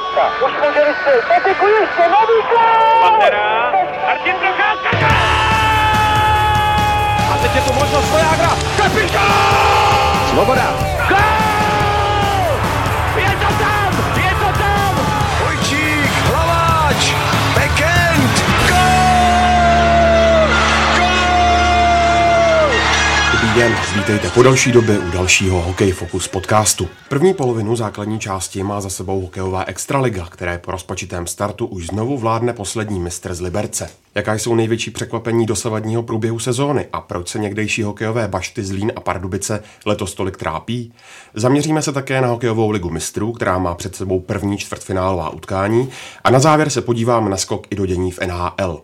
Kapusta. Už může vystřelit. Petiku ještě, nový gol! Pantera, Martin Procházka, A teď je tu možnost Vojágra. Kapitán! Svoboda. Den, vítejte po další době u dalšího Hokej Focus podcastu. První polovinu základní části má za sebou hokejová extraliga, které po rozpočitém startu už znovu vládne poslední mistr z Liberce. Jaká jsou největší překvapení dosavadního průběhu sezóny a proč se někdejší hokejové bašty Zlín a Pardubice letos tolik trápí? Zaměříme se také na hokejovou ligu mistrů, která má před sebou první čtvrtfinálová utkání a na závěr se podíváme na skok i do dění v NHL.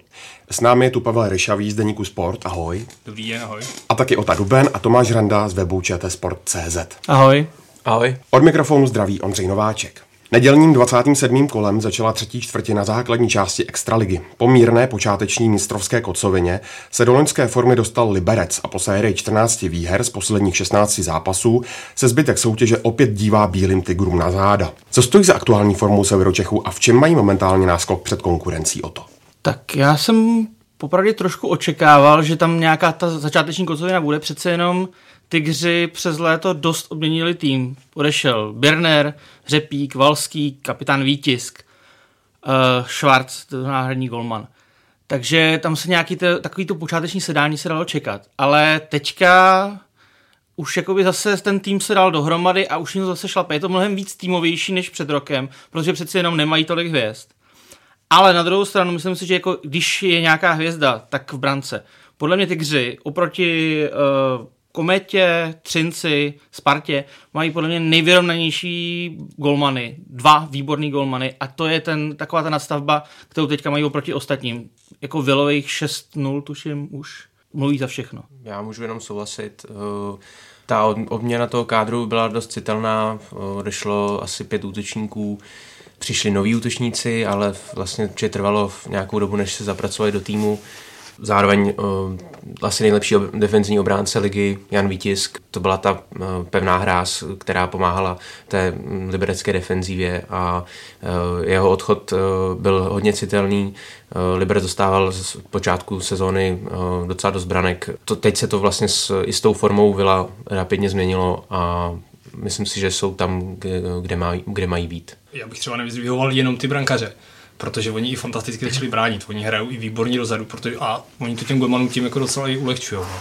S námi je tu Pavel Ryšavý z Deníku Sport, ahoj. Dobrý den, ahoj. A taky Ota Duben a Tomáš Randa z webu ČTsport.cz. Ahoj. Ahoj. Od mikrofonu zdraví Ondřej Nováček. Nedělním 27. kolem začala třetí čtvrtina základní části Extraligy. Po mírné počáteční mistrovské kocovině se do loňské formy dostal Liberec a po sérii 14 výher z posledních 16 zápasů se zbytek soutěže opět dívá bílým tigrům na záda. Co stojí za aktuální formou Severočechů a v čem mají momentálně náskok před konkurencí o to? Tak já jsem popravdě trošku očekával, že tam nějaká ta začáteční kocovina bude, přece jenom Tigři přes léto dost obměnili tým. Odešel Birner, Řepík, Valský, kapitán Vítisk, uh, Schwarz, to náhradní golman. Takže tam se nějaký te, takový to počáteční sedání se dalo čekat. Ale teďka už jakoby zase ten tým se dal dohromady a už jim to zase šlape. Je to mnohem víc týmovější než před rokem, protože přeci jenom nemají tolik hvězd. Ale na druhou stranu, myslím si, že jako, když je nějaká hvězda, tak v brance. Podle mě Tigři oproti uh, Kometě, Třinci, Spartě mají podle mě nejvyrovnanější golmany. Dva výborný golmany a to je ten, taková ta nastavba, kterou teďka mají oproti ostatním. Jako Vilových 6-0 tuším už mluví za všechno. Já můžu jenom souhlasit. Eh, Ta od- obměna toho kádru byla dost citelná, eh, odešlo asi pět útočníků, přišli noví útočníci, ale vlastně určitě trvalo nějakou dobu, než se zapracovali do týmu. Zároveň uh, asi nejlepší defenzivní obránce ligy Jan Vítisk. To byla ta uh, pevná hráz, která pomáhala té mm, liberecké defenzivě a uh, jeho odchod byl hodně citelný. Liberec dostával z počátku sezóny docela dost branek. To, teď se to vlastně s, i s tou formou Vila rapidně změnilo a myslím si, že jsou tam, kde, mají, kde mají být. Já bych třeba nevyzdvihoval jenom ty brankaře, protože oni i fantasticky začali bránit. Oni hrajou i výborně dozadu, protože a oni to těm golmanům tím jako docela i ulehčují. No.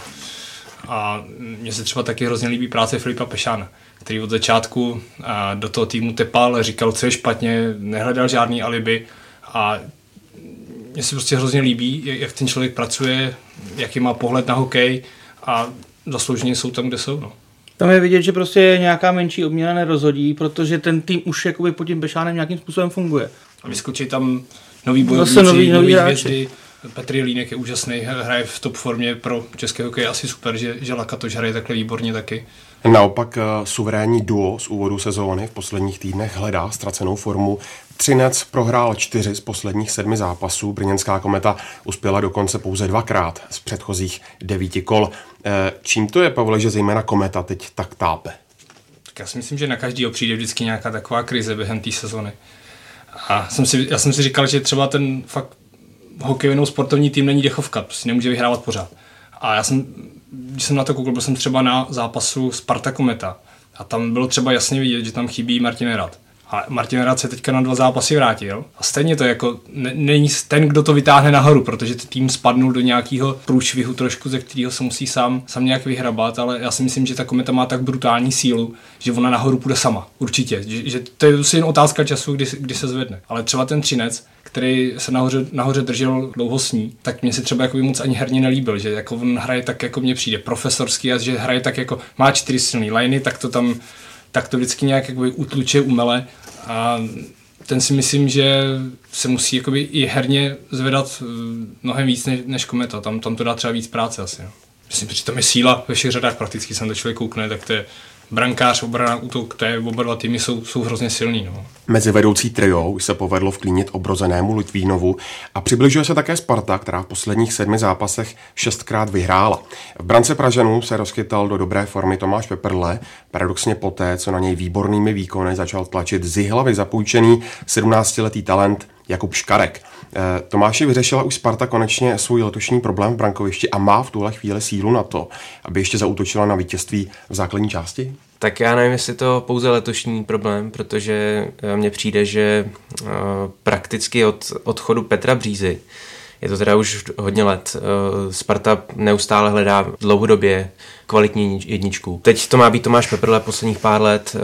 A mně se třeba taky hrozně líbí práce Filipa Pešána, který od začátku do toho týmu tepal, říkal, co je špatně, nehledal žádný alibi a mně se prostě hrozně líbí, jak ten člověk pracuje, jaký má pohled na hokej a zaslouženě jsou tam, kde jsou. No. Tam je vidět, že prostě nějaká menší obměna nerozhodí, protože ten tým už jakoby pod tím Bešánem nějakým způsobem funguje. A vyskočí tam nový bojovníci, Zase nový- nový, nový hvězdy. Petr Jelínek je úžasný, hraje v top formě pro české hokej, asi super, že, že Lakatoš hraje takhle výborně taky. Naopak eh, suverénní duo z úvodu sezóny v posledních týdnech hledá ztracenou formu. Třinec prohrál čtyři z posledních sedmi zápasů, Brněnská kometa uspěla dokonce pouze dvakrát z předchozích devíti kol. Eh, Čím to je, Pavle, že zejména kometa teď tak tápe? Tak já si myslím, že na každýho přijde vždycky nějaká taková krize během té sezony. A jsem si, já jsem si říkal, že třeba ten fakt hokejový sportovní tým není dechovka, prostě nemůže vyhrávat pořád. A já jsem, když jsem na to koukal, byl jsem třeba na zápasu Sparta Kometa. A tam bylo třeba jasně vidět, že tam chybí Martin Rad. A Martin Rad se teďka na dva zápasy vrátil. A stejně to jako ne, není ten, kdo to vytáhne nahoru, protože ten tým spadnul do nějakého průšvihu trošku, ze kterého se musí sám, sám nějak vyhrabat, ale já si myslím, že ta kometa má tak brutální sílu, že ona nahoru půjde sama. Určitě. Že, že to je jen otázka času, kdy, kdy se zvedne. Ale třeba ten Třinec, který se nahoře, nahoře držel dlouho s ní, tak mě se třeba jako moc ani herně nelíbil, že jako on hraje tak, jako mně přijde profesorský a že hraje tak jako, má čtyři silný liney, tak to tam, tak to vždycky nějak jakoby utluče umele a ten si myslím, že se musí jakoby i herně zvedat eh, mnohem víc než, než kometa, tam, tam to dá třeba víc práce asi. No. Myslím, že tam je síla ve všech řadách prakticky, se na to člověk koukne, tak to je, brankář, obrana, útok, to je oba dva týmy jsou, jsou hrozně silný. No. Mezi vedoucí trio už se povedlo vklínit obrozenému Litvínovu a přibližuje se také Sparta, která v posledních sedmi zápasech šestkrát vyhrála. V brance Pražanů se rozkytal do dobré formy Tomáš Peprle, paradoxně poté, co na něj výbornými výkony začal tlačit z hlavy zapůjčený 17-letý talent Jakub Škarek. Eh, Tomáši vyřešila už Sparta konečně svůj letošní problém v brankovišti a má v tuhle chvíli sílu na to, aby ještě zautočila na vítězství v základní části? Tak já nevím, jestli to pouze letošní problém, protože eh, mně přijde, že uh, prakticky od odchodu Petra Břízy, je to teda už hodně let, uh, Sparta neustále hledá dlouhodobě kvalitní jedničku. Teď to má být Tomáš Peprle posledních pár let.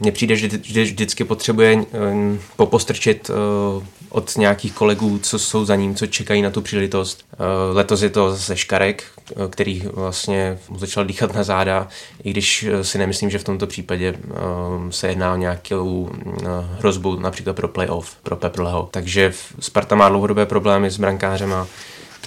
Mně přijde, že vždycky potřebuje popostrčit od nějakých kolegů, co jsou za ním, co čekají na tu příležitost. Eh, letos je to zase Škarek, eh, který vlastně mu začal dýchat na záda, i když eh, si nemyslím, že v tomto případě se jedná o nějakou hrozbu například pro playoff, pro Peprleho. Takže Sparta má dlouhodobé problémy s brankářem a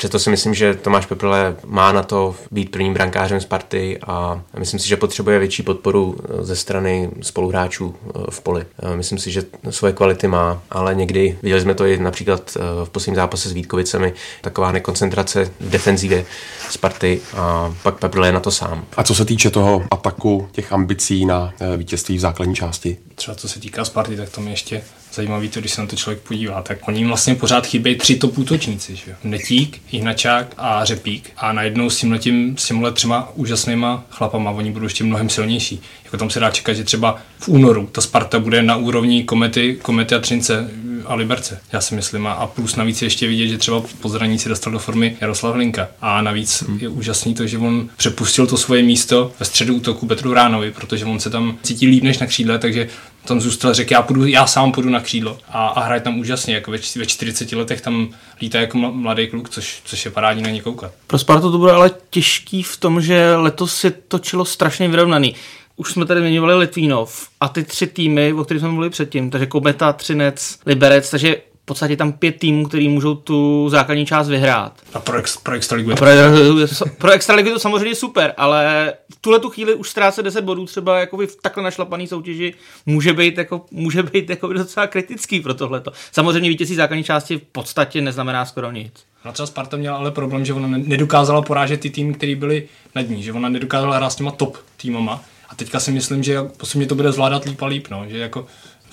Přesto si myslím, že Tomáš Peprle má na to být prvním brankářem Sparty a myslím si, že potřebuje větší podporu eh, ze strany spoluhráčů eh, v poli. Eh, myslím si, že svoje kvality má, ale někdy, viděli jsme to i například v posledním zápase s Vítkovicemi, taková nekoncentrace v defenzivě Sparty a pak Peprle je na to sám. A co se týče toho ataku, těch ambicí na vítězství v základní části? Třeba co se týká Sparty, tak to mi ještě zajímavý to, když se na to člověk podívá, tak oni vlastně pořád chybějí tři top útočníci. Že? Netík, Ihnačák a Řepík. A najednou s tímhletím, s tímhle třema úžasnýma chlapama, oni budou ještě mnohem silnější. Jako tam se dá čekat, že třeba v únoru ta Sparta bude na úrovni Komety, Komety a Třince a Liberce, já si myslím. A plus navíc je ještě vidět, že třeba po zraní se dostal do formy Jaroslav Hlinka. A navíc hmm. je úžasný to, že on přepustil to svoje místo ve středu útoku Petru Ránovi, protože on se tam cítí líp než na křídle, takže tam zůstal, řekl, já, půjdu, já sám půjdu na křídlo a, a hraje tam úžasně, jako ve, ve 40 letech tam lítá jako mladý kluk, což, což je parádní na ně koukat. Pro Spartu to bude ale těžký v tom, že letos se točilo strašně vyrovnaný. Už jsme tady zmiňovali Litvínov a ty tři týmy, o kterých jsme mluvili předtím, takže Kometa, Třinec, Liberec, takže podstatě tam pět týmů, který můžou tu základní část vyhrát. A pro, ex, pro Extraligu pro, pro Extraligu je to samozřejmě super, ale v tuhle tu chvíli už ztrácet 10 bodů třeba jako v takhle našlapaný soutěži může být, jako, může být jako docela kritický pro tohleto. Samozřejmě vítězí základní části v podstatě neznamená skoro nic. No třeba Sparta měla ale problém, že ona nedokázala porážet ty týmy, které byly nad ní, že ona nedokázala hrát s těma top týmama. A teďka si myslím, že posledně to bude zvládat líp a líp, no. že jako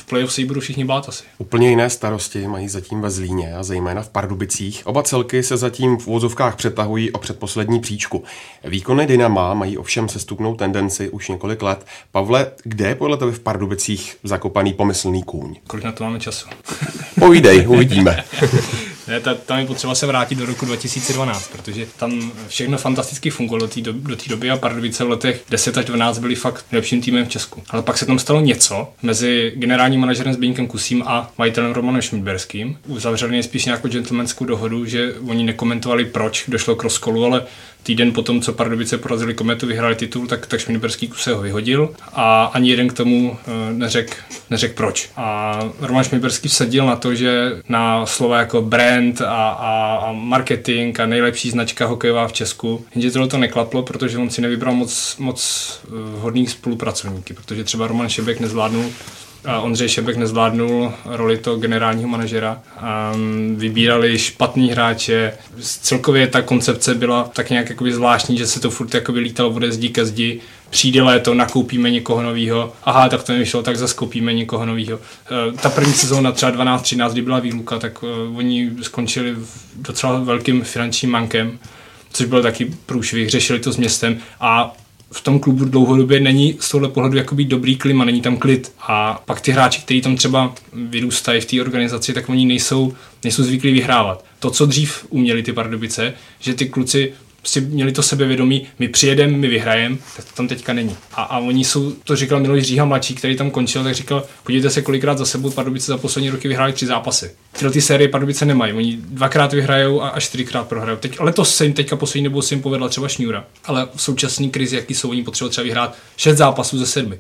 playoff se jí budou všichni bát asi. Úplně jiné starosti mají zatím ve Zlíně a zejména v Pardubicích. Oba celky se zatím v úvozovkách přetahují o předposlední příčku. Výkony Dynama mají ovšem sestupnou tendenci už několik let. Pavle, kde je podle tebe v Pardubicích zakopaný pomyslný kůň? Kolik na to máme času? Povídej, uvidíme. Ne, ta, tam je potřeba se vrátit do roku 2012, protože tam všechno fantasticky fungovalo do té do, do doby a Pardubice v letech 10 až 12 byli fakt nejlepším týmem v Česku. Ale pak se tam stalo něco mezi generálním manažerem Zbigněkem Kusím a majitelem Romanem Šmidberským. Uzavřeli nejspíš nějakou gentlemanskou dohodu, že oni nekomentovali, proč došlo k rozkolu, ale týden potom, co Pardubice porazili Kometu, vyhráli titul, tak, tak Šmidberský se ho vyhodil a ani jeden k tomu eh, neřekl neřek proč. A Roman Šmidberský vsadil na to, že na slova jako brand a, a, a marketing a nejlepší značka hokejová v Česku, jenže tohle to neklaplo, protože on si nevybral moc, moc eh, hodných spolupracovníky, protože třeba Roman Šebek nezvládnul Ondřej Šebek nezvládnul roli toho generálního manažera. A vybírali špatný hráče. Celkově ta koncepce byla tak nějak jakoby zvláštní, že se to furt jakoby lítalo ode zdí ke zdi. Přijde léto, nakoupíme někoho nového. Aha, tak to nevyšlo, tak zase koupíme někoho nového. E, ta první sezóna, třeba 12-13, kdy byla výluka, tak uh, oni skončili docela velkým finančním mankem což byl taky průšvih, řešili to s městem a v tom klubu dlouhodobě není z tohle pohledu jakoby dobrý klima, není tam klid. A pak ty hráči, kteří tam třeba vyrůstají v té organizaci, tak oni nejsou, nejsou zvyklí vyhrávat. To, co dřív uměli ty Pardubice, že ty kluci si měli to sebevědomí, my přijedeme, my vyhrajeme, tak to tam teďka není. A, a oni jsou, to říkal Miloš Říha mladší, který tam končil, tak říkal, podívejte se, kolikrát za sebou Pardubice za poslední roky vyhráli tři zápasy. Tyhle ty série Pardubice nemají, oni dvakrát vyhrajou a až čtyřikrát prohrajou. Teď, letos se jim teďka poslední dobou se jim povedla třeba Šňůra, ale v současné krizi, jaký jsou, oni potřebují třeba vyhrát šest zápasů ze sedmi.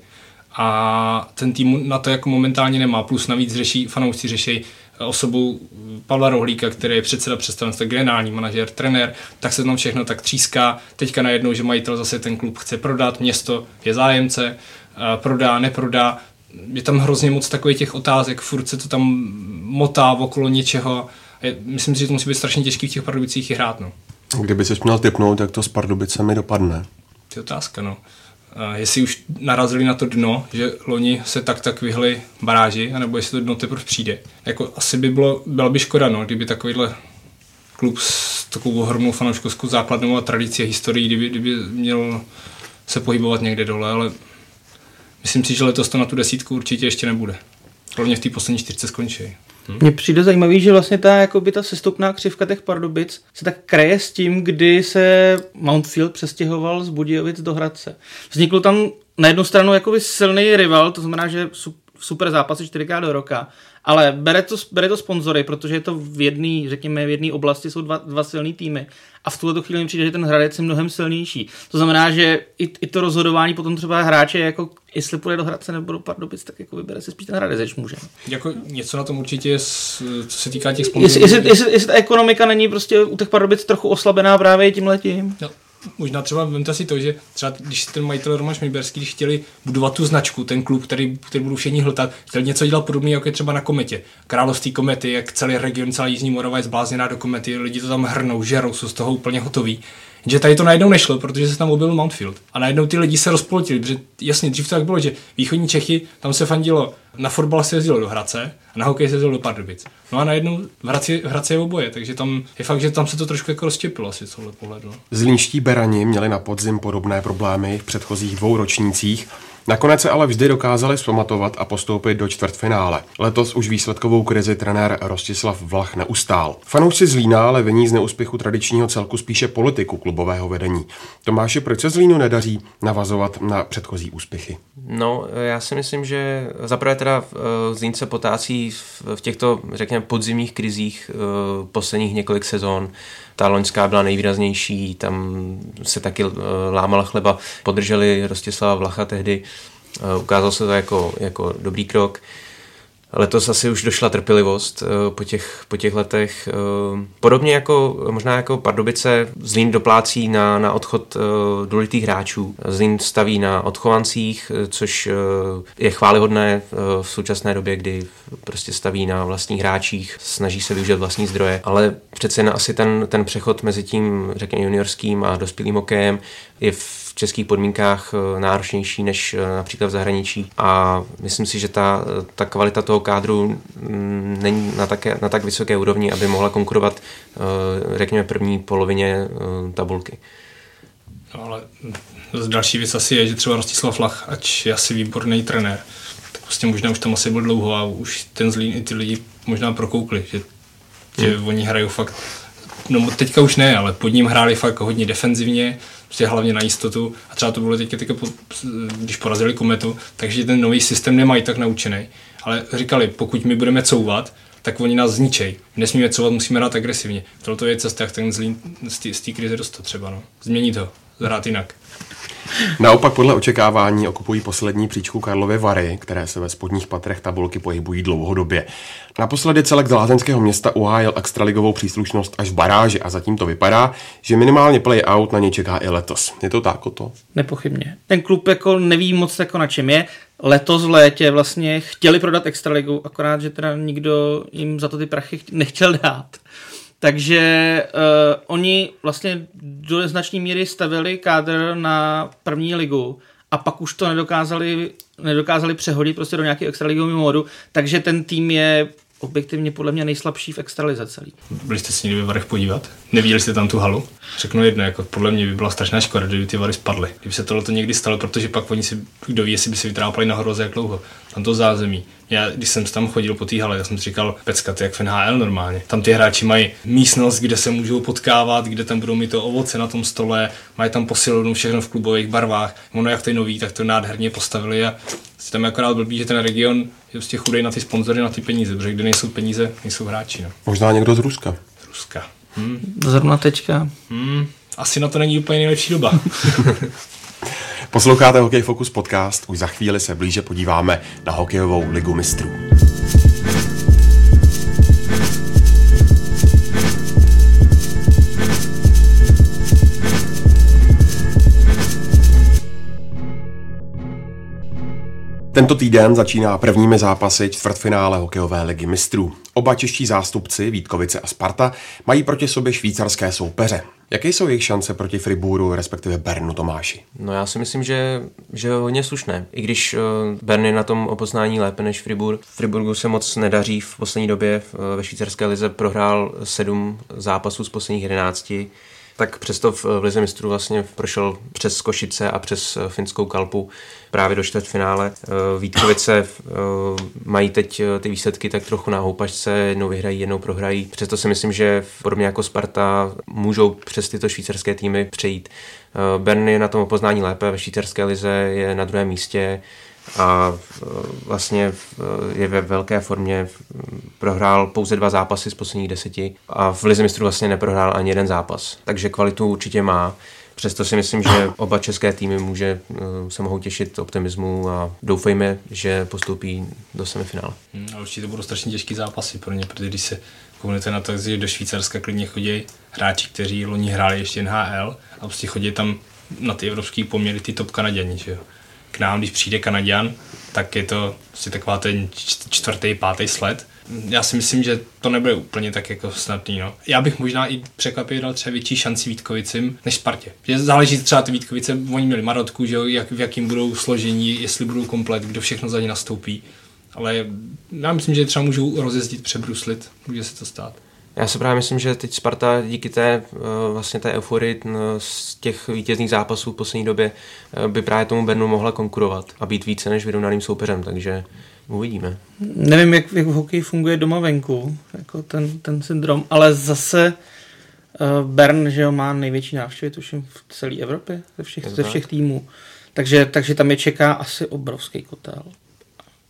a ten tým na to jako momentálně nemá. Plus navíc řeší, fanoušci řeší osobu Pavla Rohlíka, který je předseda představenstva, generální manažer, trenér, tak se tam všechno tak tříská. Teďka najednou, že majitel zase ten klub chce prodat, město je zájemce, prodá, neprodá. Je tam hrozně moc takových těch otázek, furt se to tam motá okolo něčeho. Myslím si, že to musí být strašně těžký v těch Pardubicích hrát. No. Kdyby se měl typnout, jak to s Pardubicemi dopadne? To je otázka, no jestli už narazili na to dno, že loni se tak tak vyhli baráži, anebo jestli to dno teprve přijde. Jako asi by bylo, byla by škoda, no, kdyby takovýhle klub s takovou ohromnou fanouškovskou základnou a tradicí a historií, kdyby, kdyby měl se pohybovat někde dole, ale myslím si, že letos to na tu desítku určitě ještě nebude. Hlavně v té poslední čtyřce skončí. Hmm. Mně přijde zajímavý, že vlastně ta, jakoby ta sestupná křivka těch Pardubic se tak kraje s tím, kdy se Mountfield přestěhoval z Budějovic do Hradce. Vznikl tam na jednu stranu jakoby silný rival, to znamená, že super zápasy čtyřikrát do roka, ale bere to, bere to sponzory, protože je to v jedné, řekněme, v jedné oblasti jsou dva, dva silný týmy. A v tuhle chvíli mi přijde, že ten Hradec je mnohem silnější. To znamená, že i, i to rozhodování potom třeba hráče, jako jestli půjde do Hradce nebo do Pardubic, tak jako vybere si spíš ten Hradec, než může. Jako něco na tom určitě je, co se týká těch sponzorů. Jestli, jestli, jestli, jestli, ta ekonomika není prostě u těch Pardubic trochu oslabená právě tím letím. No možná třeba vemte si to, že třeba když ten majitel Roman Šmiberský, chtěli budovat tu značku, ten klub, který, který budou všichni hltat, chtěl něco dělat podobné, jako je třeba na kometě. Království komety, jak celý region, celá Jižní Morava je zblázněná do komety, lidi to tam hrnou, žerou, jsou z toho úplně hotoví. Že tady to najednou nešlo, protože se tam objevil Mountfield. A najednou ty lidi se rozpoltili, protože jasně, dřív to tak bylo, že východní Čechy, tam se fandilo, na fotbal se jezdilo do Hradce a na hokej se jezdilo do Pardubic. No a najednou v Hradci, v Hradci je oboje, takže tam je fakt, že tam se to trošku jako roztěpilo asi tohle pohledu. No. Zlínští berani měli na podzim podobné problémy v předchozích dvou ročnících Nakonec se ale vždy dokázali zpamatovat a postoupit do čtvrtfinále. Letos už výsledkovou krizi trenér Rostislav Vlach neustál. Fanoušci Zlína ale viní z neúspěchu tradičního celku spíše politiku klubového vedení. Tomáši, proč se Zlínu nedaří navazovat na předchozí úspěchy? No, já si myslím, že zaprvé teda eh, Zlín se potácí v těchto, řekněme, podzimních krizích eh, posledních několik sezón ta loňská byla nejvýraznější, tam se taky eh, lámala chleba, podrželi Rostislava Vlacha tehdy, eh, ukázalo se to jako, jako dobrý krok. Letos asi už došla trpělivost eh, po těch, po těch letech. Eh, podobně jako možná jako Pardubice, Zlín doplácí na, na odchod eh, důležitých hráčů. Zlín staví na odchovancích, což je chválihodné v současné době, kdy prostě staví na vlastních hráčích, snaží se využít vlastní zdroje, ale přece jen asi ten, ten přechod mezi tím, řekněme, juniorským a dospělým hokejem je v českých podmínkách eh, náročnější než eh, například v zahraničí a myslím si, že ta, ta kvalita toho kádru mm, není na, také, na tak vysoké úrovni, aby mohla konkurovat eh, řekněme první polovině tabulky. No, ale další věc asi je, že třeba Rostislav Lach, ať je asi výborný trenér, tak prostě možná už tam asi byl dlouho a už ten zlý i ty lidi možná prokoukli, že, že hmm. oni hrajou fakt, no teďka už ne, ale pod ním hráli fakt hodně defenzivně, prostě hlavně na jistotu. A třeba to bylo teď, teď když porazili kometu, takže ten nový systém nemají tak naučený. Ale říkali, pokud my budeme couvat, tak oni nás zničej. Nesmíme couvat, musíme hrát agresivně. Tohle je cesta, jak ten zlý z té krize dostat třeba. No. Změnit ho, zahrát jinak. Naopak podle očekávání okupují poslední příčku Karlovy Vary, které se ve spodních patrech tabulky pohybují dlouhodobě. Naposledy celek z lázeňského města uhájil extraligovou příslušnost až v baráži a zatím to vypadá, že minimálně play-out na ně čeká i letos. Je to tak o to? Nepochybně. Ten klub jako neví moc jako na čem je. Letos v létě vlastně chtěli prodat extraligu, akorát, že teda nikdo jim za to ty prachy nechtěl dát. Takže uh, oni vlastně do značné míry stavili kádr na první ligu a pak už to nedokázali, nedokázali přehodit prostě do nějakého extraligového modu, takže ten tým je objektivně podle mě nejslabší v extralize celý. Byli jste si někdy ve Varech podívat? Neviděli jste tam tu halu? Řeknu jedno, jako podle mě by byla strašná škoda, kdyby ty Vary spadly. Kdyby se tohle někdy stalo, protože pak oni si, kdo ví, jestli by si vytrápali nahoru za jak dlouho. Tam to zázemí. Já, když jsem tam chodil po té hale, já jsem si říkal, pecka, to je jak v NHL normálně. Tam ty hráči mají místnost, kde se můžou potkávat, kde tam budou mít to ovoce na tom stole, mají tam posilovnu, všechno v klubových barvách. Ono jak ty nový, tak to nádherně postavili a si tam akorát blbý, že ten region je prostě chudej na ty sponzory, na ty peníze, protože kde nejsou peníze, nejsou hráči. No. Možná někdo z Ruska. Z Ruska. Hm. Zrovna teďka. Hm. Asi na to není úplně nejlepší doba. Posloucháte Hokej Focus podcast, už za chvíli se blíže podíváme na hokejovou ligu mistrů. Tento týden začíná prvními zápasy čtvrtfinále hokejové ligy mistrů. Oba čeští zástupci, Vítkovice a Sparta, mají proti sobě švýcarské soupeře. Jaké jsou jejich šance proti Friburu, respektive Bernu Tomáši? No já si myslím, že, že hodně slušné. I když uh, Bern je na tom opoznání lépe než Fribourg. Friburgu se moc nedaří v poslední době. Uh, ve švýcarské lize prohrál sedm zápasů z posledních jedenácti tak přesto v, Lize mistrů vlastně prošel přes Košice a přes eh, finskou kalpu právě do čtvrtfinále. Eh, Vítkovice eh, mají teď ty výsledky tak trochu na houpačce, jednou vyhrají, jednou prohrají. Přesto si myslím, že podobně jako Sparta můžou přes tyto švýcarské týmy přejít. Bern je na tom poznání lépe, ve švýcarské lize je na druhém místě a e, vlastně e, je ve velké formě. Prohrál pouze dva zápasy z posledních deseti a v Lize mistrů vlastně neprohrál ani jeden zápas. Takže kvalitu určitě má. Přesto si myslím, že oba české týmy může, e, se mohou těšit optimismu a doufejme, že postoupí do semifinále. Hmm, a určitě to budou strašně těžké zápasy pro ně, protože když se komunitě na to, že do Švýcarska klidně chodí hráči, kteří loni hráli ještě NHL a prostě chodí tam na ty evropské poměry ty top Kanaděni, že jo k nám, když přijde Kanaděn, tak je to prostě taková ten čtvrtý, pátý sled. Já si myslím, že to nebude úplně tak jako snadný. No. Já bych možná i překvapivě dal třeba větší šanci Vítkovicím než Spartě. Že záleží třeba ty Vítkovice, oni měli Marotku, že jo, jak, v jakým budou složení, jestli budou komplet, kdo všechno za ně nastoupí. Ale já myslím, že třeba můžou rozjezdit, přebruslit, může se to stát. Já si právě myslím, že teď Sparta díky té, eh, vlastně té euforii z těch vítězných zápasů v poslední době eh, by právě tomu Bernu mohla konkurovat a být více než vyrovnaným soupeřem, takže uvidíme. Nevím, jak, jak v hokeji funguje doma venku, jako ten, ten syndrom, ale zase uh, Bern, že jo, má největší návštěvy, tuším, v celé Evropě, ze všech, ze všech týmů. Takže, takže tam je čeká asi obrovský kotel.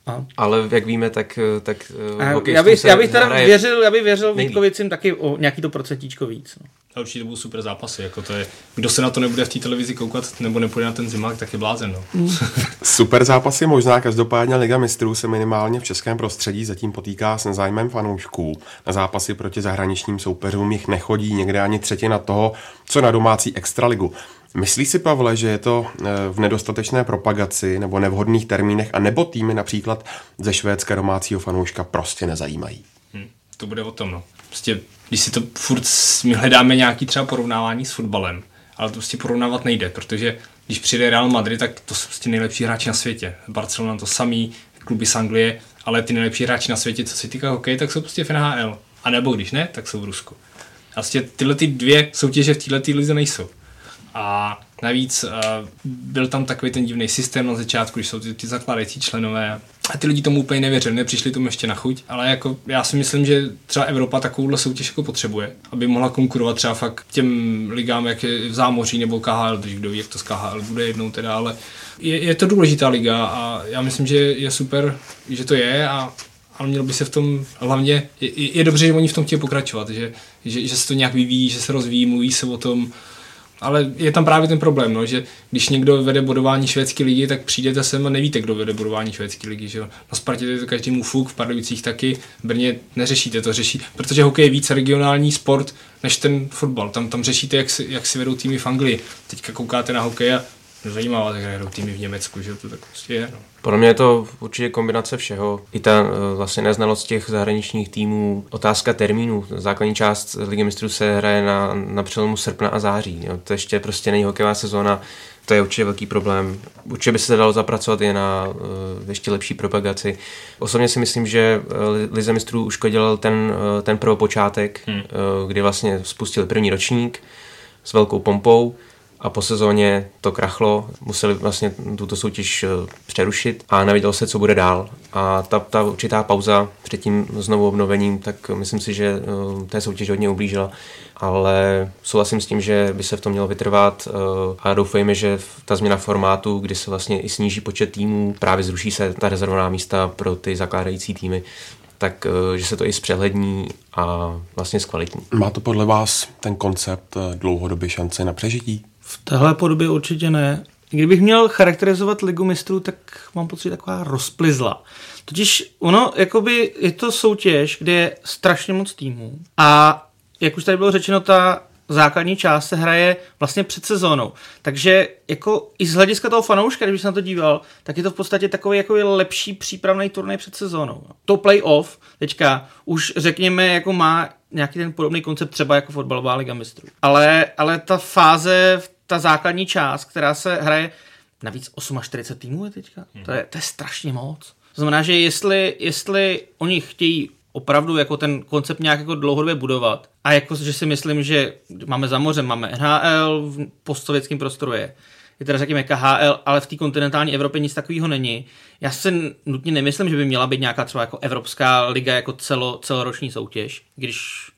A. Ale jak víme, tak, tak a já, bych, já bych teda věřil, já bych věřil Vítkovicím taky o nějaký to procentíčko víc. No. A určitě budou super zápasy. Jako to je, kdo se na to nebude v té televizi koukat nebo nepůjde na ten zimák, tak je blázen. No. Mm. super zápasy možná, každopádně Liga mistrů se minimálně v českém prostředí zatím potýká s nezájmem fanoušků. Na zápasy proti zahraničním soupeřům jich nechodí někde ani třetina toho, co na domácí extraligu. Myslí si, Pavle, že je to eh, v nedostatečné propagaci nebo nevhodných termínech a nebo týmy například ze švédské domácího fanouška prostě nezajímají? Hmm, to bude o tom, no. Prostě, když si to furt, my hledáme nějaký třeba porovnávání s fotbalem, ale to prostě porovnávat nejde, protože když přijde Real Madrid, tak to jsou prostě nejlepší hráči na světě. Barcelona to samý, kluby z Anglie, ale ty nejlepší hráči na světě, co se týká hokeje, tak jsou prostě v NHL. A nebo když ne, tak jsou v Rusku. A prostě tyhle ty dvě soutěže v této lize nejsou. A navíc uh, byl tam takový ten divný systém na začátku, když jsou ty, ty zakládající členové. A ty lidi tomu úplně nevěřili, nepřišli tomu ještě na chuť. Ale jako já si myslím, že třeba Evropa takovouhle soutěž jako potřebuje, aby mohla konkurovat třeba fakt těm ligám, jak je v zámoří nebo KHL, když kdo ví, jak to z KHL bude jednou teda, ale je, je to důležitá liga a já myslím, že je super, že to je a ale mělo by se v tom hlavně, je, je dobře, že oni v tom chtějí pokračovat, že, že, že se to nějak vyvíjí, že se rozvíjí, mluví se o tom, ale je tam právě ten problém, no, že když někdo vede bodování švédské ligy, tak přijdete sem a nevíte, kdo vede bodování švédské ligy. Že? Na Spartě je to každému fuk, v Pardubicích taky, v Brně neřešíte to, řeší, protože hokej je více regionální sport než ten fotbal. Tam, tam řešíte, jak si, jak si vedou týmy v Anglii. Teďka koukáte na hokej a zajímavá, tak hrajou týmy v Německu, že to tak prostě je. No. Podle mě je to určitě kombinace všeho. I ta eh, vlastně neznalost těch zahraničních týmů, otázka termínu. Základní část Ligy mistrů se hraje na, na přelomu srpna a září. Jo. To ještě prostě není hokejová sezóna, to je určitě velký problém. Určitě by se dalo zapracovat i na uh, ještě lepší propagaci. Osobně si myslím, že uh, Lize mistrů uškodil ten, uh, ten prvopočátek, hmm. uh, kdy vlastně spustili první ročník s velkou pompou a po sezóně to krachlo, museli vlastně tuto soutěž eh, přerušit a nevědělo se, co bude dál. A ta, ta určitá pauza před tím znovu obnovením, tak myslím si, že eh, té soutěž hodně ublížila, ale souhlasím s tím, že by se v tom mělo vytrvat eh, a doufejme, že ta změna formátu, kdy se vlastně i sníží počet týmů, právě zruší se ta rezervovaná místa pro ty zakládající týmy, tak že se to i zpřehlední a vlastně zkvalitní. Má to podle vás ten koncept dlouhodobě šance na přežití? V téhle podobě určitě ne. Kdybych měl charakterizovat ligu mistrů, tak mám pocit taková rozplizla. Totiž ono, jakoby je to soutěž, kde je strašně moc týmů a jak už tady bylo řečeno, ta základní část se hraje vlastně před sezónou. Takže jako i z hlediska toho fanouška, když jsem na to díval, tak je to v podstatě takový jako lepší přípravný turnaj před sezónou. To playoff teďka už řekněme jako má nějaký ten podobný koncept třeba jako fotbalová liga mistrů. Ale, ale ta fáze, ta základní část, která se hraje navíc 48 týmů je teďka. Hmm. To, je, to je strašně moc. To znamená, že jestli, jestli oni chtějí opravdu jako ten koncept nějak jako dlouhodobě budovat. A jako, že si myslím, že máme za mořem, máme NHL v postsovětském prostoru je, je teda řekněme KHL, ale v té kontinentální Evropě nic takového není. Já si nutně nemyslím, že by měla být nějaká třeba jako Evropská liga jako celo, celoroční soutěž, když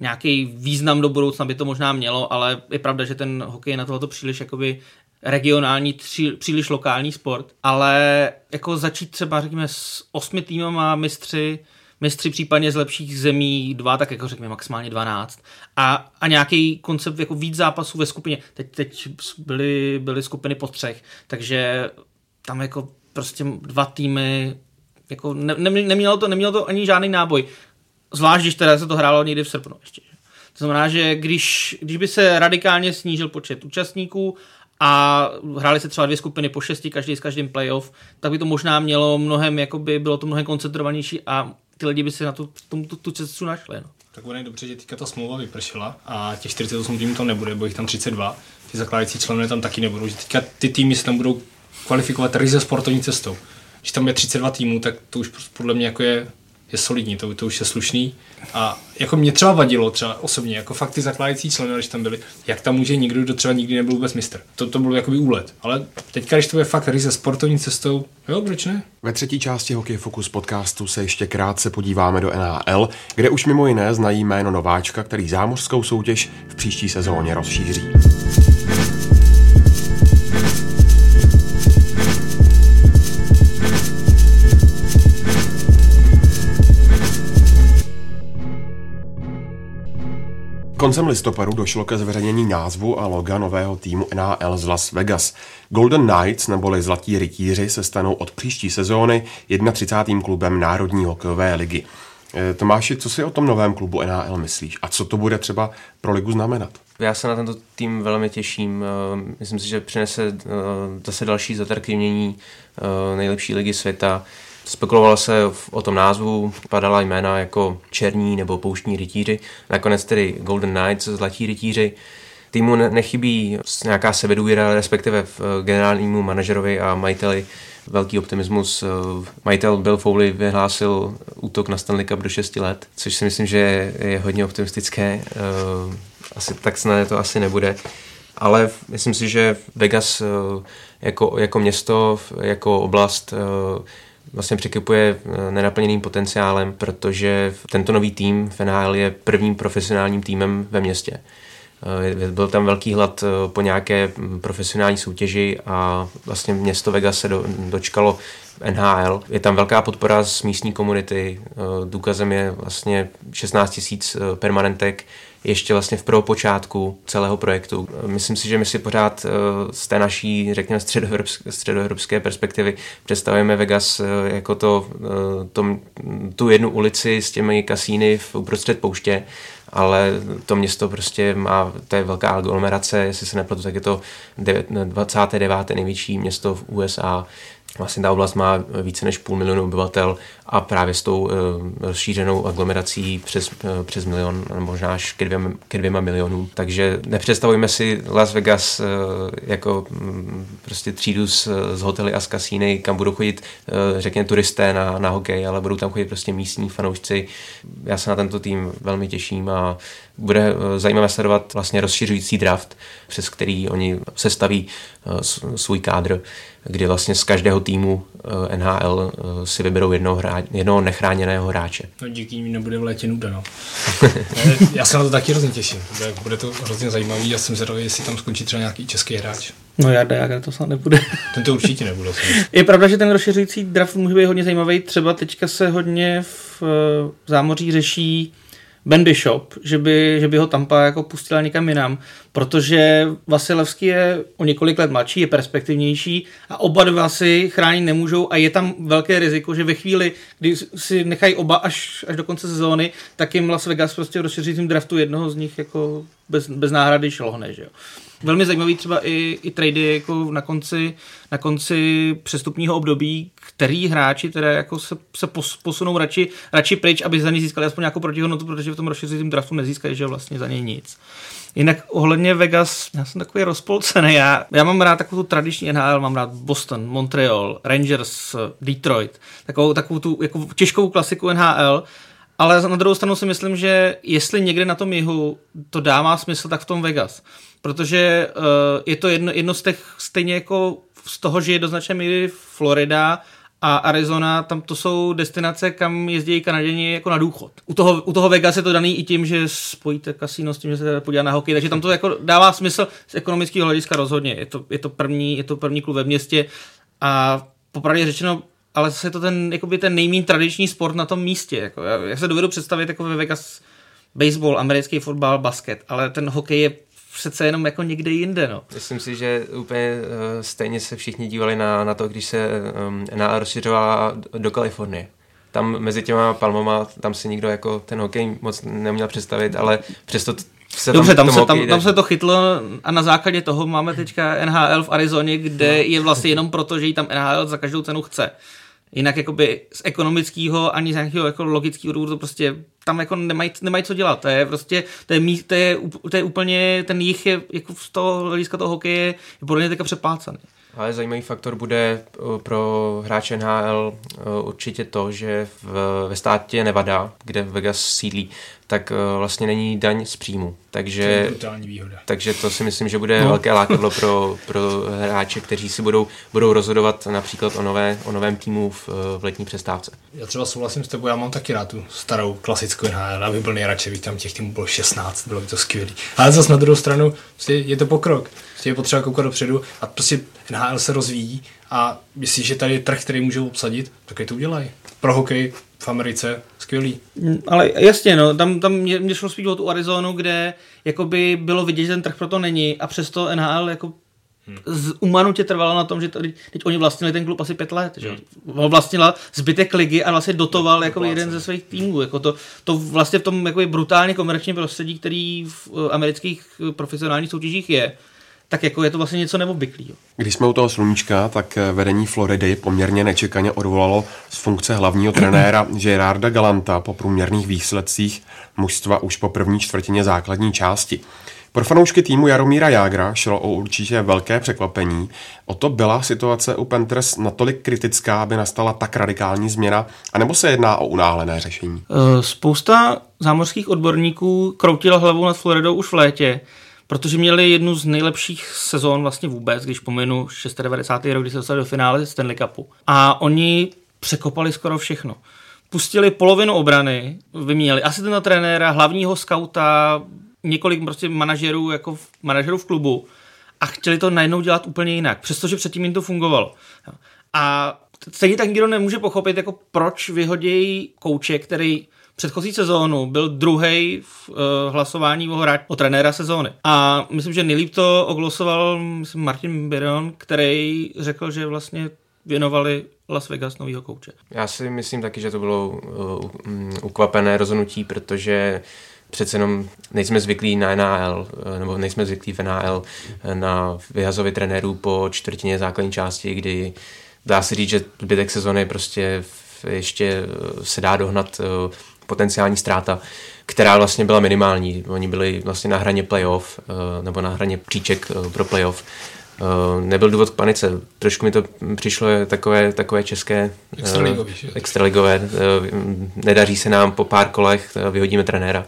nějaký význam do budoucna by to možná mělo, ale je pravda, že ten hokej je na tohoto příliš jakoby regionální, tři, příliš lokální sport, ale jako začít třeba řekněme s osmi týmama mistři mistři případně z lepších zemí dva, tak jako řekněme maximálně 12. A, a nějaký koncept jako víc zápasů ve skupině. Teď, teď byly, byly skupiny po třech, takže tam jako prostě dva týmy jako ne, ne, nemělo, to, nemělo to ani žádný náboj. Zvlášť, když teda se to hrálo někdy v srpnu ještě. To znamená, že když, když by se radikálně snížil počet účastníků a hráli se třeba dvě skupiny po šesti, každý s každým playoff, tak by to možná mělo mnohem, jakoby bylo to mnohem koncentrovanější a ty lidi by si na tu, tu, tu, tu cestu našli. No. Tak je dobře, že teďka ta smlouva vypršela a těch 48 týmů tam nebude, bo jich tam 32. Ty zakládající členové tam taky nebudou, že teďka ty týmy se tam budou kvalifikovat ryze sportovní cestou. Když tam je 32 týmů, tak to už podle mě jako je je solidní, to, to už je slušný. A jako mě třeba vadilo, třeba osobně, jako fakt ty zakládající členy, když tam byli, jak tam může někdo, kdo třeba nikdy nebyl vůbec mistr. To, to bylo jakoby úlet. Ale teďka, když to je fakt ryze sportovní cestou, jo, proč ne? Ve třetí části Hokej Focus podcastu se ještě krátce podíváme do NHL, kde už mimo jiné znají jméno nováčka, který zámořskou soutěž v příští sezóně rozšíří. Koncem listopadu došlo ke zveřejnění názvu a loga nového týmu NHL z Las Vegas. Golden Knights neboli Zlatí rytíři se stanou od příští sezóny 31. klubem Národní hokejové ligy. E, Tomáši, co si o tom novém klubu NHL myslíš a co to bude třeba pro ligu znamenat? Já se na tento tým velmi těším. E, myslím si, že přinese e, zase další zatraktivnění nejlepší ligy světa. Spekulovalo se o tom názvu, padala jména jako černí nebo pouštní rytíři, nakonec tedy Golden Knights, zlatí rytíři. Týmu nechybí nějaká sebedůvěra, respektive v eh, generálnímu manažerovi a majiteli velký optimismus. Eh, majitel Bill Foley vyhlásil útok na Stanley Cup do 6 let, což si myslím, že je hodně optimistické. Eh, asi tak snad to asi nebude. Ale myslím si, že Vegas jako, jako město, jako oblast vlastně překypuje eh, nenaplněným potenciálem, protože tento nový tým FNHL je prvním profesionálním týmem ve městě. Eh, byl tam velký hlad eh, po nějaké hm, profesionální soutěži a vlastně město Vegas se do, dočkalo NHL. Je tam velká podpora z místní komunity. Důkazem je vlastně 16 tisíc permanentek ještě vlastně v prvopočátku celého projektu. Myslím si, že my si pořád eh, z té naší, řekněme, středoevropské, středoevropské perspektivy představujeme Vegas eh, jako to, eh, to, tu jednu ulici s těmi kasíny v uprostřed pouště, ale to město prostě má, to je velká aglomerace, jestli se nepletu, tak je to 29. největší město v USA Vlastně ta oblast má více než půl milionu obyvatel a právě s tou uh, rozšířenou aglomerací přes, uh, přes milion, možná až ke dvěma, ke dvěma milionům. Takže nepředstavujeme si Las Vegas uh, jako um, prostě třídu z, z hotely a z kasíny, kam budou chodit, řekněme, turisté na, na hokej, ale budou tam chodit prostě místní fanoušci. Já se na tento tým velmi těším a bude zajímavé sledovat vlastně rozšiřující draft, přes který oni sestaví svůj kádr kdy vlastně z každého týmu eh, NHL eh, si vyberou jednoho, jednoho nechráněného hráče. No díky ní nebude v létě nuda, no. Já se na to taky hrozně těším. Bude, bude to hrozně zajímavý. Já jsem zvědavý, jestli tam skončí třeba nějaký český hráč. No já já to snad nebude. Ten to určitě nebude. Je pravda, že ten rozšiřující draft může být hodně zajímavý. Třeba teďka se hodně v, v zámoří řeší Ben Bishop, že by, že by ho Tampa jako pustila někam jinam, protože Vasilevský je o několik let mladší, je perspektivnější a oba dva si chránit nemůžou a je tam velké riziko, že ve chvíli, kdy si nechají oba až, až do konce sezóny, tak jim Las Vegas prostě rozšíří tím draftu jednoho z nich jako bez, bez náhrady šlohne, že jo. Velmi zajímavý třeba i, i trady jako na konci, na konci přestupního období, který hráči teda jako se, se posunou radši, radši pryč, aby za ně získali aspoň nějakou protihodnotu, protože v tom rozšířeném draftu nezískají, že vlastně za něj nic. Jinak ohledně Vegas, já jsem takový rozpolcený. Já, já mám rád takovou tu tradiční NHL, mám rád Boston, Montreal, Rangers, Detroit, takovou, takovou tu jako těžkou klasiku NHL, ale na druhou stranu si myslím, že jestli někde na tom jihu to dává smysl, tak v tom Vegas. Protože uh, je to jedno, jedno z těch, stejně jako z toho, že je do značné míry Florida a Arizona, tam to jsou destinace, kam jezdí Kanaděni jako na důchod. U toho, u toho Vegas je to daný i tím, že spojíte kasino s tím, že se podívá na hokej, takže tam to jako dává smysl z ekonomického hlediska rozhodně. Je to, je to, první, je to první klub ve městě a popravdě řečeno, ale zase je to ten, ten nejméně tradiční sport na tom místě. Jako, já, já se dovedu představit jako ve Vegas baseball, americký fotbal, basket, ale ten hokej je přece jenom jako někde jinde. No. Myslím si, že úplně uh, stejně se všichni dívali na, na to, když se um, na rozšiřovala do Kalifornie. Tam mezi těma palmama, tam si nikdo jako ten hokej moc neměl představit, ale přesto se Dobře, tam, tam, se, tam, tam se to chytlo a na základě toho máme teďka NHL v Arizoně, kde no. je vlastně jenom proto, že jí tam NHL za každou cenu chce. Jinak jakoby z ekonomického ani z nějakého jako logického důvodu prostě tam jako nemají, nemají co dělat. To je prostě, to je, to je, to je úplně, ten jich je jako z toho hlediska toho hokeje je podle mě teďka přepácaný. Ale zajímavý faktor bude eh, pro hráče NHL eh, určitě to, že v, ve státě Nevada, kde Vegas sídlí, tak eh, vlastně není daň z příjmu. Takže, to výhoda. takže to si myslím, že bude no. velké lákadlo pro, pro hráče, kteří si budou, budou rozhodovat například o, nové, o novém týmu v, v letní přestávce. Já třeba souhlasím s tebou, já mám taky rád tu starou klasickou NHL, aby byl nejradši, bych tam těch týmů bylo 16, bylo by to skvělé. Ale zase na druhou stranu je to pokrok. Prostě je potřeba koukat dopředu a prostě NHL se rozvíjí a myslíš, že tady je trh, který můžou obsadit, tak je to udělají. Pro hokej v Americe skvělý. Mm, ale jasně, no, tam, tam mě, mě šlo spíš o tu Arizonu, kde jakoby bylo vidět, že ten trh proto není a přesto NHL jako Hmm. Z Umanu tě trvalo na tom, že tady, teď oni vlastnili ten klub asi pět let, že? Hmm. vlastnila zbytek ligy a vlastně dotoval jako jeden ze svých týmů. Jako to, to vlastně v tom jako brutálně komerčním prostředí, který v eh, amerických eh, profesionálních soutěžích je, tak jako je to vlastně něco neobvyklého. Když jsme u toho sluníčka, tak eh, vedení Floridy poměrně nečekaně odvolalo z funkce hlavního trenéra Gerarda Galanta po průměrných výsledcích mužstva už po první čtvrtině základní části. Pro fanoušky týmu Jaromíra Jágra šlo o určitě velké překvapení. O to byla situace u Panthers natolik kritická, aby nastala tak radikální změna, anebo se jedná o unáhlené řešení? Eh, spousta zámořských odborníků kroutila hlavou nad Floridou už v létě, protože měli jednu z nejlepších sezón vlastně vůbec, když pominu 690. rok, kdy se dostali do finále Stanley Cupu. A oni překopali skoro všechno. Pustili polovinu obrany, vyměnili asistenta trenéra, hlavního skauta, několik prostě manažerů, jako v, manažerů v klubu a chtěli to najednou dělat úplně jinak, přestože předtím jim to fungovalo. A stejně tak nikdo nemůže pochopit, jako proč vyhodějí kouče, který předchozí sezónu byl druhý v uh, hlasování o, hráč, o trenéra sezóny. A myslím, že nejlíp to oglosoval myslím, Martin Biron, který řekl, že vlastně věnovali Las Vegas novýho kouče. Já si myslím taky, že to bylo uh, ukvapené rozhodnutí, protože přece jenom nejsme zvyklí na NHL, uh, nebo nejsme zvyklí v uh, na vyhazově trenérů po čtvrtině základní části, kdy dá se říct, že zbytek sezóny prostě ještě se dá dohnat potenciální ztráta, která vlastně byla minimální. Oni byli vlastně na hraně playoff, eh, nebo na hraně příček eh, pro playoff. Eh, nebyl důvod k panice. Trošku mi to přišlo takové, takové české extraligové. extraligové. Nedaří se nám po pár kolech, vyhodíme trenéra.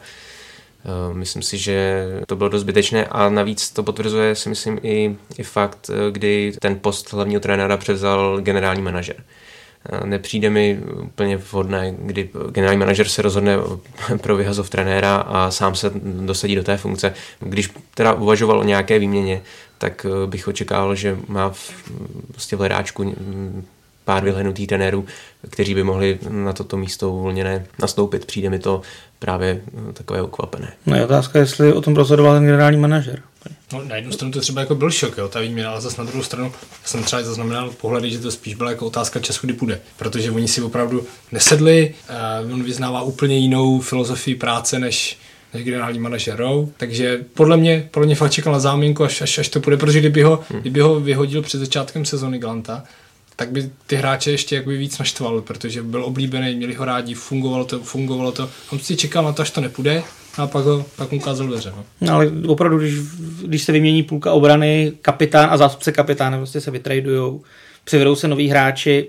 Myslím si, že to bylo dost zbytečné a navíc to potvrzuje si myslím i, i fakt, kdy ten post hlavního trenéra převzal generální manažer. Nepřijde mi úplně vhodné, kdy generální manažer se rozhodne pro vyhazov trenéra a sám se dosadí do té funkce. Když teda uvažoval o nějaké výměně, tak bych očekával, že má v, prostě v hledáčku pár vyhlednutých trenérů, kteří by mohli na toto místo uvolněné nastoupit. Přijde mi to právě takové ukvapené. No je otázka, jestli o tom rozhodoval ten generální manažer. No, na jednu stranu to třeba jako byl šok, jo, ta výměna, ale zase na druhou stranu jsem třeba zaznamenal pohledy, že to spíš byla jako otázka času, kdy půjde. Protože oni si opravdu nesedli, uh, on vyznává úplně jinou filozofii práce, než, než generální manažer Rowe. Takže podle mě, podle mě fakt čekal na záminku, až, až, až to půjde, protože kdyby ho, hmm. kdyby ho vyhodil před začátkem sezony Galanta, tak by ty hráče ještě jakoby víc naštval, protože byl oblíbený, měli ho rádi, fungovalo to, fungovalo to. On si čekal na to, až to nepůjde, a pak, ho, pak mu ukázal dveře. No. no. ale opravdu, když, když se vymění půlka obrany, kapitán a zástupce kapitána prostě se vytradujou, přivedou se noví hráči,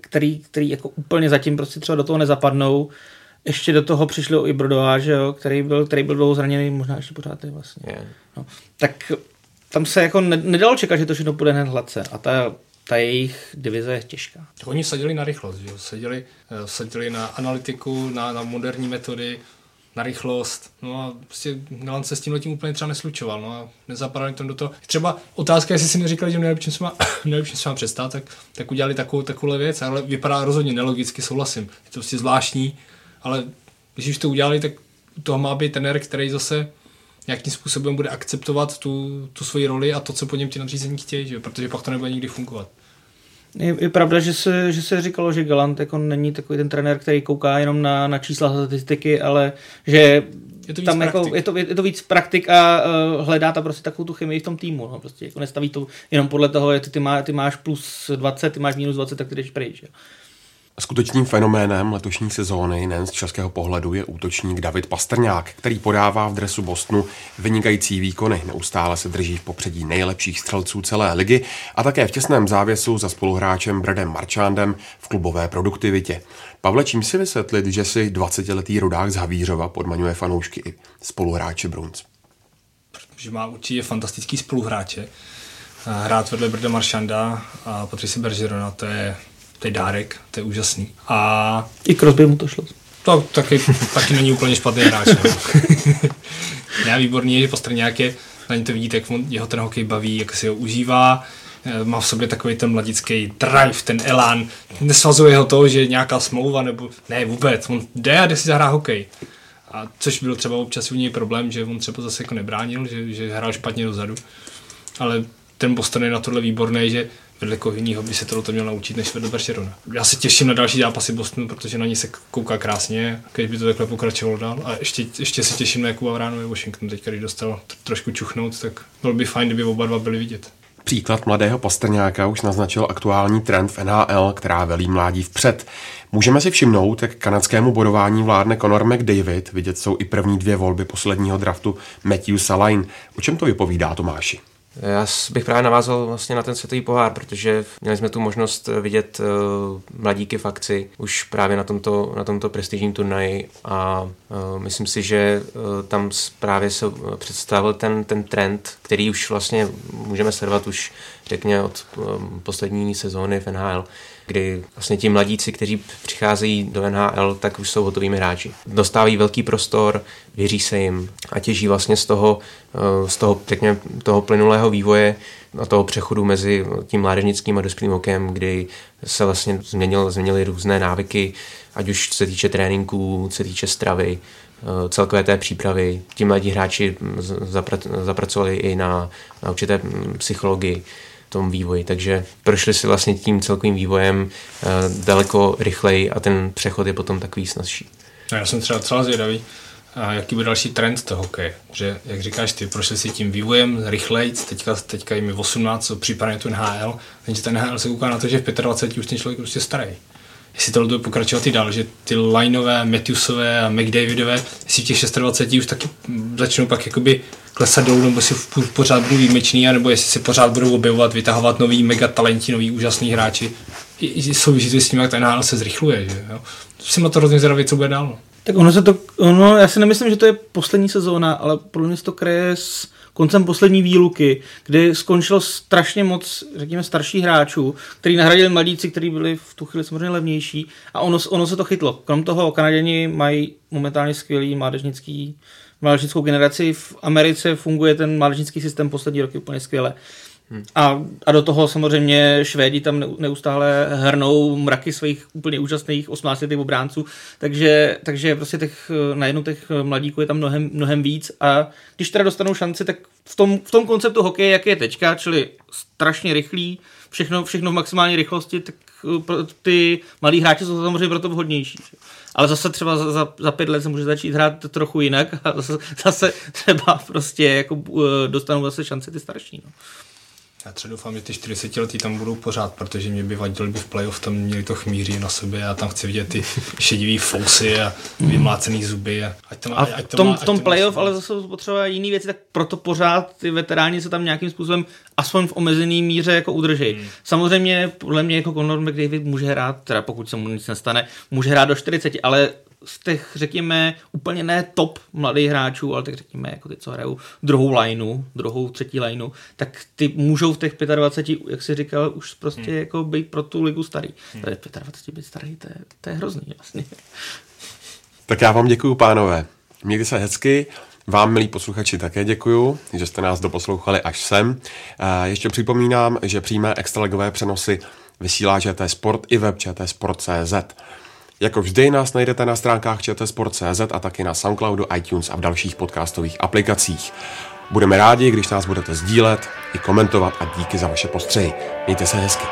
který, který jako úplně zatím prostě třeba do toho nezapadnou, ještě do toho přišli i Brodová, že jo, který byl, který byl dlouho zraněný, možná ještě pořád je vlastně. Yeah. No, tak tam se jako nedalo čekat, že to všechno půjde hned hladce. A ta, ta jejich divize je těžká. Oni sadili na rychlost, že jo? Sadili, eh, sadili na analytiku, na, na moderní metody, na rychlost. No a prostě Milan se s tím letím úplně třeba neslučoval. No a nezapadali tam do toho. Třeba otázka, jestli si neříkali, že nejlepším se má, nejlepším se má přestát, tak, tak udělali takovou, takovou věc, ale vypadá rozhodně nelogicky, souhlasím. Je to prostě zvláštní, ale když už to udělali, tak toho má být trenér, který zase nějakým způsobem bude akceptovat tu, tu svoji roli a to, co po něm ti nadřízení chtějí, že? protože pak to nebude nikdy fungovat. Je, je pravda, že se, že se říkalo, že Galant jako není takový ten trenér, který kouká jenom na, na čísla statistiky, ale že je to tam jako, je, to, je to víc praktik a uh, hledá tam prostě takovou tu chemii v tom týmu. No, prostě jako nestaví to jenom podle toho, že ty, ty, má, ty máš plus 20, ty máš minus 20, tak ty jdeš pryč. Jo. Skutečným fenoménem letošní sezóny nejen z českého pohledu je útočník David Pastrňák, který podává v dresu Bostonu vynikající výkony, neustále se drží v popředí nejlepších střelců celé ligy a také v těsném závěsu za spoluhráčem Bradem Marchandem v klubové produktivitě. Pavle, čím si vysvětlit, že si 20-letý rodák z Havířova podmaňuje fanoušky i spoluhráče Bruns? Protože má určitě fantastický spoluhráče. Hrát vedle Brda Marchanda a Patrice Bergerona, to je to je dárek, to je úžasný. A... I Crosby mu to šlo. To taky, taky není úplně špatný hráč. ne, výborný je, že Pastrňák je, na něj to vidíte, jak on, jeho ten hokej baví, jak si ho užívá, eh, má v sobě takový ten mladický drive, ten elán, nesvazuje ho to, že je nějaká smlouva, nebo ne vůbec, on jde a jde si zahrát hokej. A což byl třeba občas u něj problém, že on třeba zase jako nebránil, že, že hrál špatně dozadu. Ale ten Boston je na tohle výborný, že vedle koho jiného by se to měl naučit, než vedle Barcelona. Já se těším na další zápasy Bostonu, protože na ní se kouká krásně, když by to takhle pokračovalo dál. A ještě, ještě se těším na Jakuba Vránu Washington, teď když dostal trošku čuchnout, tak bylo by fajn, kdyby oba dva byli vidět. Příklad mladého Pastrňáka už naznačil aktuální trend v NHL, která velí mládí vpřed. Můžeme si všimnout, jak kanadskému bodování vládne Conor McDavid, vidět jsou i první dvě volby posledního draftu Matthew Salain. O čem to vypovídá Tomáši? Já bych právě navázal vlastně na ten světový pohár, protože měli jsme tu možnost vidět uh, mladíky v akci už právě na tomto, na tomto prestižním turnaji a uh, myslím si, že tam právě se představil ten, ten trend, který už vlastně můžeme sledovat už řekně od poslední sezóny v NHL, kdy vlastně ti mladíci, kteří přicházejí do NHL, tak už jsou hotovými hráči. Dostávají velký prostor, věří se jim a těží vlastně z toho, uh, z toho, řekně, toho plynulého vývoje a toho přechodu mezi tím mládežnickým a dospělým okem, kdy se vlastně změnil, změnily různé návyky, ať už se týče tréninků, se týče stravy, uh, celkové té přípravy. Ti mladí hráči zapracovali i na, na určité psychologii tom vývoji. Takže prošli si vlastně tím celkovým vývojem uh, daleko rychleji a ten přechod je potom takový snazší. No, já jsem třeba celá zvědavý, a jaký bude další trend toho hokeje. Že, jak říkáš, ty prošli si tím vývojem rychleji, teďka, teďka jim je 18, případně tu NHL, takže ten NHL se kouká na to, že v 25 už ten člověk prostě starý. Jestli to bude pokračovat i dál, že ty lineové, Matthewsové a McDavidové, jestli v těch 26 už taky začnou pak jakoby klesat dolů, nebo si pořád budou výjimečný, nebo jestli se pořád budou objevovat, vytahovat nový mega talenti, nový úžasný hráči. Souvisí to s tím, jak ten NHL se zrychluje. Že, jo? Jsem na to hrozně zvědavý, co bude dál. Tak ono se to, ono, já si nemyslím, že to je poslední sezóna, ale podle mě to kreje s koncem poslední výluky, kdy skončilo strašně moc, řekněme, starších hráčů, který nahradili mladíci, kteří byli v tu chvíli samozřejmě levnější a ono, ono se to chytlo. Krom toho Kanaděni mají momentálně skvělý mládežnický mládežnickou generaci. V Americe funguje ten mládežnický systém poslední roky úplně skvěle. A, a do toho samozřejmě Švédi tam neustále hrnou mraky svých úplně úžasných 18 letých obránců, takže, takže prostě těch, najednou těch mladíků je tam mnohem, mnohem víc a když teda dostanou šanci, tak v tom, v tom konceptu hokeje, jak je teďka, čili strašně rychlý, všechno, všechno v maximální rychlosti, tak ty malí hráči jsou samozřejmě proto vhodnější. Ale zase třeba za, za, za pět let se může začít hrát trochu jinak a zase, zase třeba prostě jako eh, dostanou zase šanci ty starší. No. Já třeba doufám, že ty 40 letý tam budou pořád, protože mě by vadilo, by v playoff tam měli to chmíří na sobě. Já tam chci vidět ty šedivý fousy a vymlácený zuby. A, ať to má, a v tom, má, v tom playoff ale zase potřeba jiné věci, tak proto pořád ty veteráni se tam nějakým způsobem aspoň v omezený míře jako udrží. Hmm. Samozřejmě podle mě jako Conor McDavid může hrát, teda pokud se mu nic nestane, může hrát do 40, ale z těch, řekněme, úplně ne top mladých hráčů, ale tak řekněme, jako ty, co hrajou druhou lineu, druhou, třetí lineu, tak ty můžou v těch 25, jak jsi říkal, už prostě hmm. jako být pro tu ligu starý. Hmm. Tady 25 být starý, to je, to je hrozný vlastně. Tak já vám děkuju, pánové. Mějte se hezky. Vám, milí posluchači, také děkuju, že jste nás doposlouchali až sem. Ještě připomínám, že přímé extraligové přenosy vysílá ČT Sport i web čtsport.cz. Jako vždy nás najdete na stránkách čtsport.cz a taky na Soundcloudu, iTunes a v dalších podcastových aplikacích. Budeme rádi, když nás budete sdílet i komentovat a díky za vaše postřehy. Mějte se hezky.